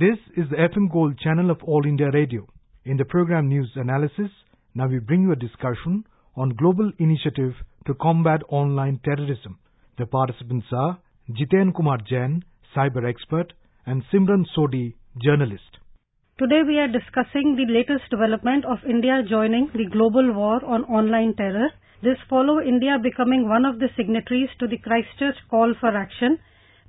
This is the FM Gold channel of All India Radio. In the program News Analysis, now we bring you a discussion on global initiative to combat online terrorism. The participants are Jiten Kumar Jain, cyber expert, and Simran Sodhi, journalist. Today we are discussing the latest development of India joining the global war on online terror. This follow India becoming one of the signatories to the Christchurch Call for Action,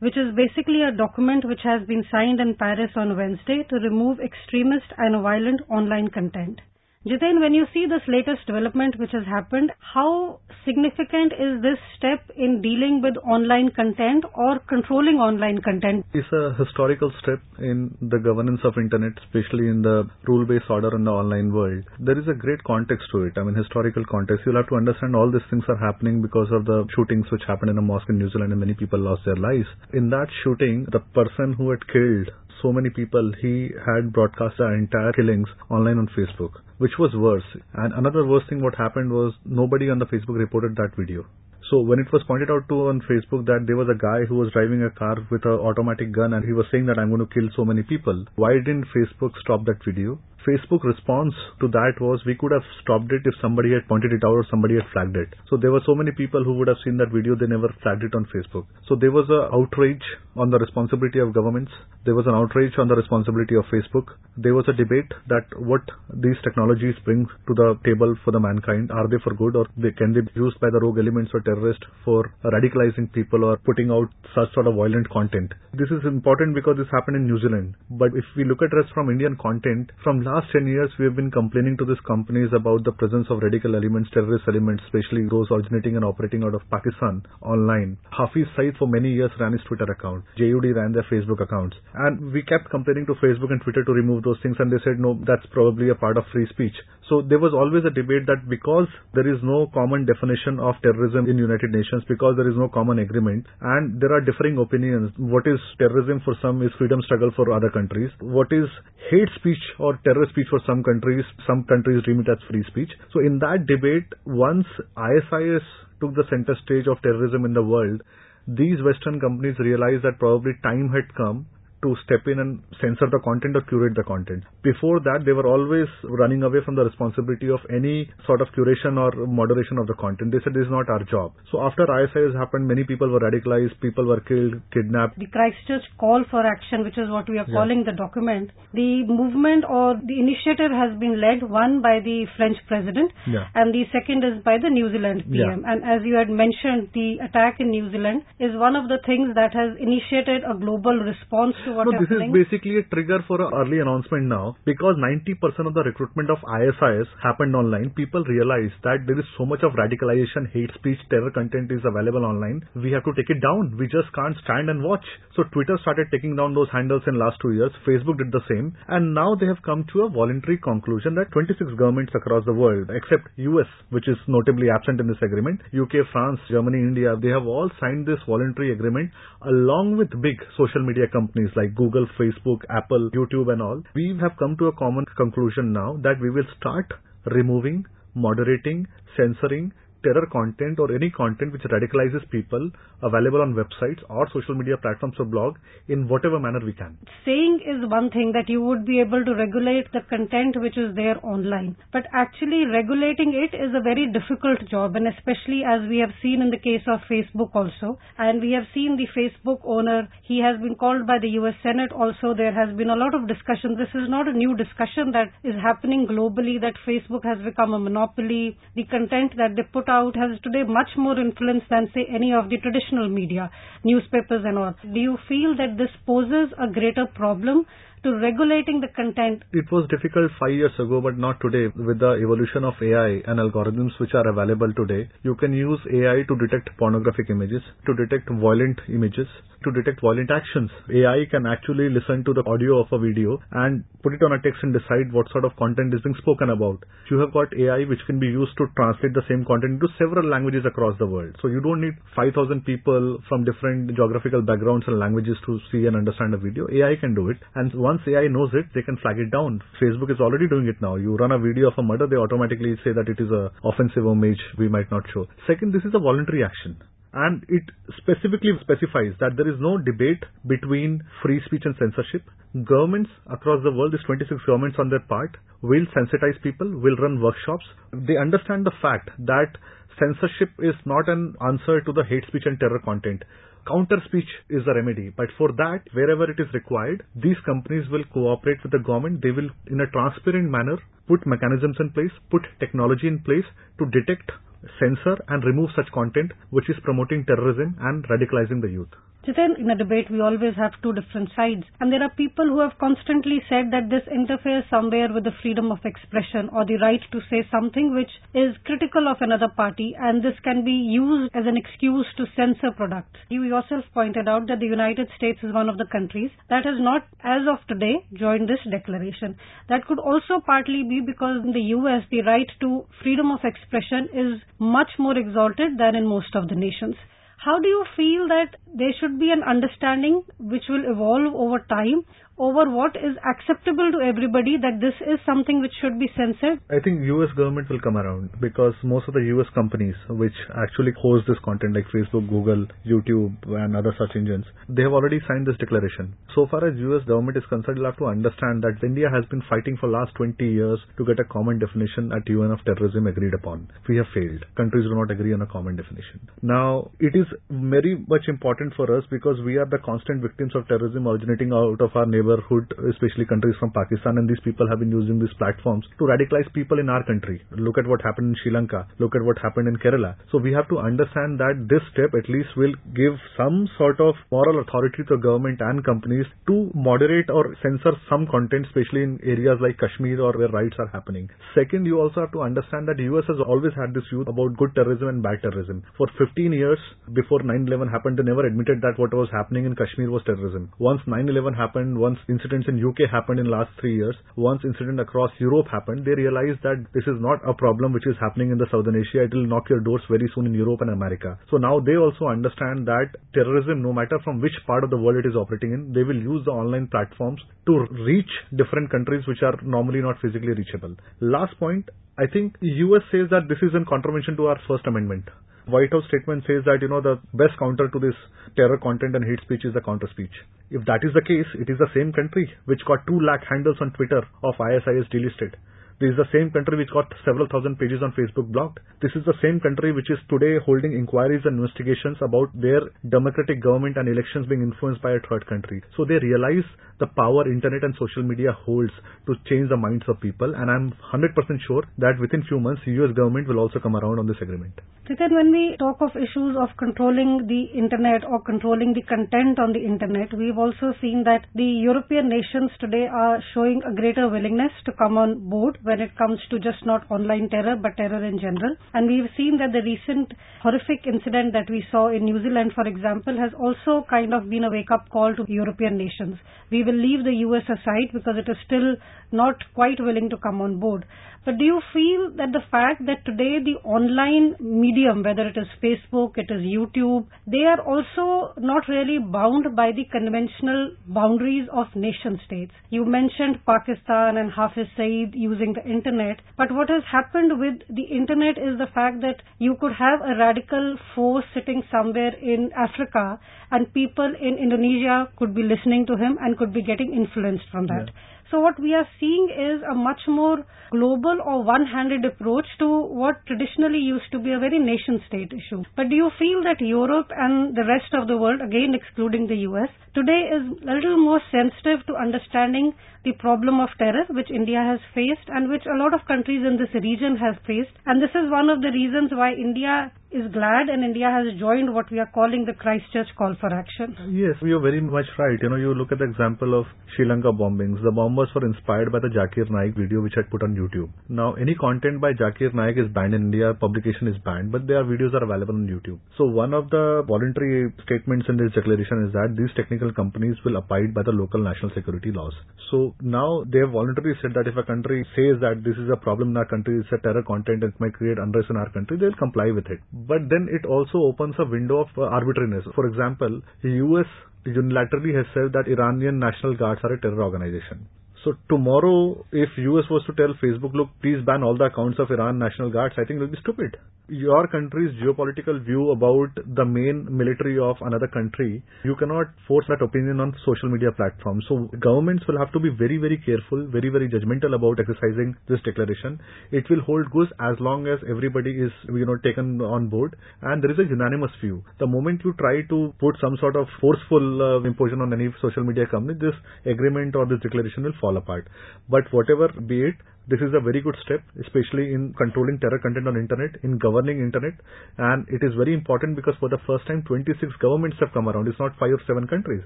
which is basically a document which has been signed in Paris on Wednesday to remove extremist and violent online content. Jiten, when you see this latest development which has happened, how significant is this step in dealing with online content or controlling online content? It's a historical step in the governance of internet, especially in the rule-based order in the online world. There is a great context to it. I mean, historical context. You'll have to understand all these things are happening because of the shootings which happened in a mosque in New Zealand and many people lost their lives. In that shooting, the person who had killed so many people, he had broadcast the entire killings online on Facebook, which was worse. And another worse thing what happened was nobody on the Facebook reported that video. So when it was pointed out to on Facebook that there was a guy who was driving a car with an automatic gun and he was saying that I'm going to kill so many people, why didn't Facebook stop that video? Facebook response to that was we could have stopped it if somebody had pointed it out or somebody had flagged it. So there were so many people who would have seen that video, they never flagged it on Facebook. So there was an outrage on the responsibility of governments. There was an outrage on the responsibility of Facebook. There was a debate that what these technologies bring to the table for the mankind. Are they for good or they, can they be used by the rogue elements or terrorists for radicalizing people or putting out such sort of violent content? This is important because this happened in New Zealand. But if we look at it from Indian content, from last 10 years, we have been complaining to these companies about the presence of radical elements, terrorist elements, especially those originating and operating out of Pakistan online. Hafiz Saeed for many years ran his Twitter account. JUD ran their Facebook accounts. And we kept complaining to Facebook and Twitter to remove those things and they said, no, that's probably a part of free speech. So there was always a debate that because there is no common definition of terrorism in United Nations, because there is no common agreement, and there are differing opinions. What is terrorism for some is freedom struggle for other countries. What is hate speech or terror speech for some countries, some countries deem it as free speech. So in that debate, once ISIS took the center stage of terrorism in the world, these Western companies realized that probably time had come to step in and censor the content or curate the content. Before that, they were always running away from the responsibility of any sort of curation or moderation of the content. They said this is not our job. So after ISIS happened, many people were radicalized, people were killed, kidnapped. The Christchurch call for action, which is what we are yeah. calling the document, the movement or the initiative has been led, one by the French president, yeah. and the second is by the New Zealand PM. Yeah. And as you had mentioned, the attack in New Zealand is one of the things that has initiated a global response to what no, this happening. is basically a trigger for an early announcement now because 90% of the recruitment of ISIS happened online. People realize that there is so much of radicalization, hate speech, terror content is available online. We have to take it down. We just can't stand and watch. So Twitter started taking down those handles in last two years. Facebook did the same. And now they have come to a voluntary conclusion that 26 governments across the world, except US, which is notably absent in this agreement, UK, France, Germany, India, they have all signed this voluntary agreement along with big social media companies like like Google, Facebook, Apple, YouTube and all, we have come to a common conclusion now that we will start removing, moderating, censoring terror content or any content which radicalizes people available on websites or social media platforms or blog in whatever manner we can. Saying is one thing that you would be able to regulate the content which is there online, but actually regulating it is a very difficult job and especially as we have seen in the case of Facebook also and we have seen the Facebook owner, he has been called by the US Senate also, there has been a lot of discussion. This is not a new discussion that is happening globally that Facebook has become a monopoly. The content that they put out has today much more influence than say any of the traditional media, newspapers and all. Do you feel that this poses a greater problem to regulating the content? It was difficult five years ago, but not today. With the evolution of AI and algorithms which are available today, you can use AI to detect pornographic images, to detect violent images, to detect violent actions. AI can actually listen to the audio of a video and put it on a text and decide what sort of content is being spoken about. You have got AI which can be used to translate the same content into several languages across the world. So you don't need 5,000 people from different geographical backgrounds and languages to see and understand a video. AI can do it. And once AI knows it, they can flag it down. Facebook is already doing it now. You run a video of a murder, they automatically say that it is a offensive image we might not show. Second, this is a voluntary action. and it specifically specifies that there is no debate between free speech and censorship. Governments across the world, these 26 governments on their part, will sensitize people, will run workshops. They understand the fact that censorship is not an answer to the hate speech and terror content. Counter speech is the remedy, but for that, wherever it is required, these companies will cooperate with the government. They will, in a transparent manner, put mechanisms in place, put technology in place to detect censor and remove such content which is promoting terrorism and radicalizing the youth. Jiten, in a debate we always have two different sides and there are people who have constantly said that this interferes somewhere with the freedom of expression or the right to say something which is critical of another party and this can be used as an excuse to censor products. You yourself pointed out that the United States is one of the countries that has not as of today joined this declaration. That could also partly be because in the US the right to freedom of expression is much more exalted than in most of the nations. How do you feel that there should be an understanding which will evolve over time over what is acceptable to everybody that this is something which should be censored? I think US government will come around because most of the US companies which actually host this content like Facebook, Google, YouTube and other search engines, they have already signed this declaration. So far as US government is concerned, you'll have to understand that India has been fighting for last 20 years to get a common definition at UN of terrorism agreed upon. We have failed. Countries do not agree on a common definition. Now, it is very much important for us because we are the constant victims of terrorism originating out of our neighbor neighborhood, especially countries from Pakistan, and these people have been using these platforms to radicalize people in our country. Look at what happened in Sri Lanka. Look at what happened in Kerala. So we have to understand that this step at least will give some sort of moral authority to government and companies to moderate or censor some content, especially in areas like Kashmir or where riots are happening. Second, you also have to understand that US has always had this view about good terrorism and bad terrorism. For 15 years before 9-11 happened, they never admitted that what was happening in Kashmir was terrorism. Once 9-11 happened, once incidents in UK happened in last three years, once incident across Europe happened, they realized that this is not a problem which is happening in the Southern Asia. It will knock your doors very soon in Europe and America. So now they also understand that terrorism, no matter from which part of the world it is operating in, they will use the online platforms to reach different countries which are normally not physically reachable. Last point, I think US says that this is in contravention to our First Amendment. White House statement says that, you know, the best counter to this terror content and hate speech is the counter speech. If that is the case, it is the same country which got 2 lakh handles on Twitter of ISIS delisted. This is the same country which got several thousand pages on Facebook blocked. This is the same country which is today holding inquiries and investigations about their democratic government and elections being influenced by a third country. So they realize the power internet and social media holds to change the minds of people and I'm 100% sure that within few months US government will also come around on this agreement. Then when we talk of issues of controlling the internet or controlling the content on the internet, we've also seen that the European nations today are showing a greater willingness to come on board when it comes to just not online terror but terror in general. And we've seen that the recent horrific incident that we saw in New Zealand, for example, has also kind of been a wake-up call to European nations. We will leave the US aside because it is still not quite willing to come on board. But do you feel that the fact that today the online medium, whether it is Facebook, it is YouTube, they are also not really bound by the conventional boundaries of nation states? You mentioned Pakistan and Hafiz Saeed using the internet, but what has happened with the internet is the fact that you could have a radical force sitting somewhere in Africa and people in Indonesia could be listening to him and could be getting influenced from that. Yeah. So what we are seeing is a much more global or one-handed approach to what traditionally used to be a very nation-state issue. But do you feel that Europe and the rest of the world, again excluding the US, today is a little more sensitive to understanding the problem of terror which India has faced and which a lot of countries in this region have faced. And this is one of the reasons why India is glad and India has joined what we are calling the Christchurch call for action. Yes, you're very much right. You know, you look at the example of Sri Lanka bombings. The bombers were inspired by the Zakir Naik video which I put on YouTube. Now, any content by Zakir Naik is banned in India, publication is banned, but their videos are available on YouTube. So one of the voluntary statements in this declaration is that these technical companies will abide by the local national security laws. So now they have voluntarily said that if a country says that this is a problem in our country, it's a terror content, and it might create unrest in our country, they'll comply with it but then it also opens a window of uh, arbitrariness. For example, the US unilaterally has said that Iranian National Guards are a terror organization. So tomorrow, if US was to tell Facebook, look, please ban all the accounts of Iran National Guards, I think it will be stupid. your country's geopolitical view about the main military of another country, you cannot force that opinion on social media platforms. So governments will have to be very, very careful, very, very judgmental about exercising this declaration. It will hold good as long as everybody is, you know, taken on board and there is a unanimous view. The moment you try to put some sort of forceful uh, imposition on any social media company, this agreement or this declaration will fall apart. But whatever be it, this is a very good step, especially in controlling terror content on internet, in governing internet, and it is very important because for the first time 26 governments have come around. It's not five or seven countries.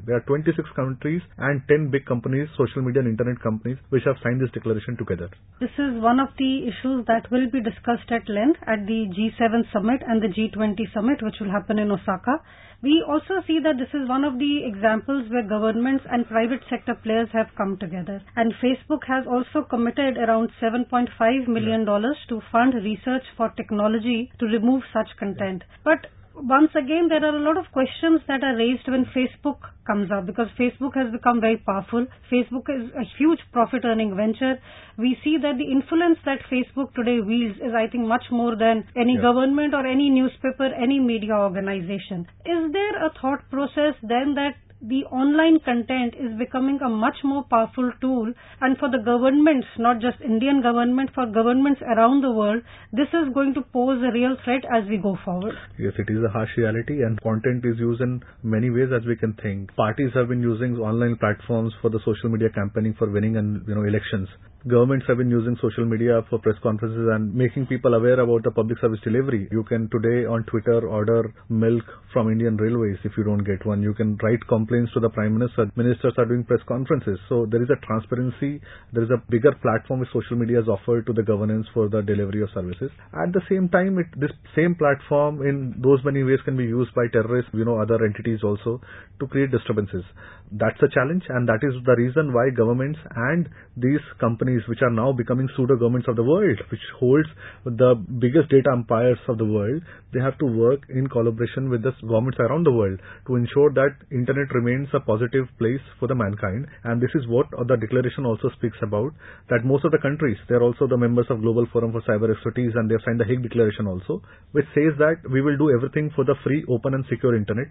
There are 26 countries and 10 big companies, social media and internet companies, which have signed this declaration together. This is one of the issues that will be discussed at length at the G7 summit and the G20 summit, which will happen in Osaka. We also see that this is one of the examples where governments and private sector players have come together. And Facebook has also committed around $7.5 million to fund research for technology to remove such content. But once again, there are a lot of questions that are raised when Facebook comes up because Facebook has become very powerful. Facebook is a huge profit earning venture. We see that the influence that Facebook today wields is, I think, much more than any yeah. government or any newspaper, any media organization. Is there a thought process then that the online content is becoming a much more powerful tool and for the governments, not just Indian government, for governments around the world, this is going to pose a real threat as we go forward. Yes, it is a harsh reality and content is used in many ways as we can think. Parties have been using online platforms for the social media campaigning for winning and you know elections governments have been using social media for press conferences and making people aware about the public service delivery. You can today on Twitter order milk from Indian Railways if you don't get one. You can write complaints to the Prime Minister. Ministers are doing press conferences. So there is a transparency. There is a bigger platform which social media has offered to the governance for the delivery of services. At the same time, it, this same platform in those many ways can be used by terrorists, you know, other entities also to create disturbances. That's a challenge and that is the reason why governments and these companies which are now becoming pseudo governments of the world, which holds the biggest data empires of the world, they have to work in collaboration with the governments around the world to ensure that internet remains a positive place for the mankind. And this is what the declaration also speaks about, that most of the countries, they are also the members of Global Forum for Cyber Expertise and they have signed the Hague Declaration also, which says that we will do everything for the free, open and secure internet.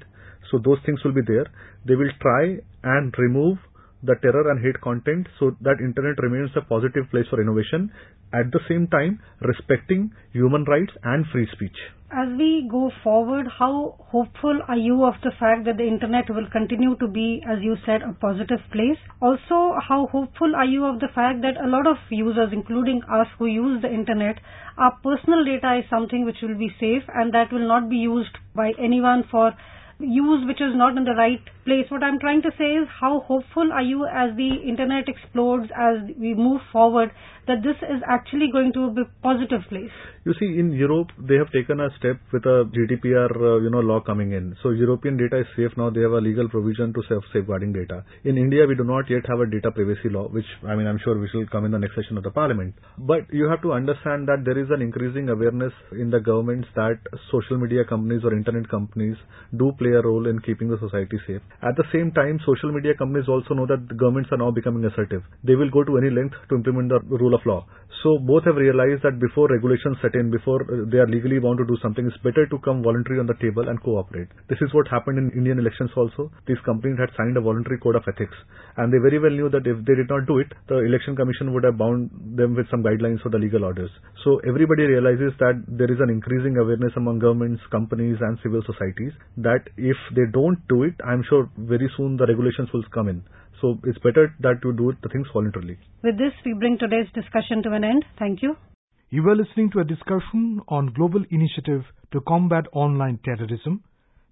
So those things will be there. They will try and remove the terror and hate content so that internet remains a positive place for innovation at the same time respecting human rights and free speech. As we go forward, how hopeful are you of the fact that the internet will continue to be, as you said, a positive place? Also, how hopeful are you of the fact that a lot of users, including us who use the internet, our personal data is something which will be safe and that will not be used by anyone for use which is not in the right place. What I'm trying to say is how hopeful are you as the internet explodes, as we move forward, that this is actually going to be a positive place? You see, in Europe, they have taken a step with a GDPR, uh, you know, law coming in. So European data is safe now. They have a legal provision to self safeguarding data. In India, we do not yet have a data privacy law, which I mean, I'm sure we shall come in the next session of the parliament. But you have to understand that there is an increasing awareness in the governments that social media companies or internet companies do play a role in keeping the society safe. At the same time, social media companies also know that the governments are now becoming assertive. They will go to any length to implement the rule of law. So both have realized that before regulations set in, before uh, they are legally bound to do something, it's better to come voluntary on the table and cooperate. This is what happened in Indian elections also. These companies had signed a voluntary code of ethics and they very well knew that if they did not do it, the election commission would have bound them with some guidelines for the legal orders. So everybody realizes that there is an increasing awareness among governments, companies and civil societies that if they don't do it, I'm sure very soon the regulations will come in. So it's better that you do the things voluntarily. With this, we bring today's discussion to an end. Thank you. You were listening to a discussion on global initiative to combat online terrorism.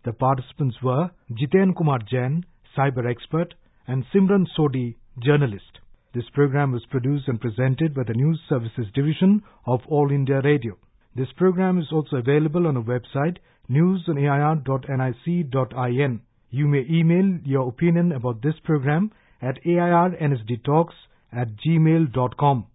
The participants were Jiten Kumar Jain, cyber expert, and Simran Sodhi, journalist. This program was produced and presented by the News Services Division of All India Radio. This program is also available on our website newsonair.nic.in. You may email your opinion about this program at airnsdtalks at gmail.com.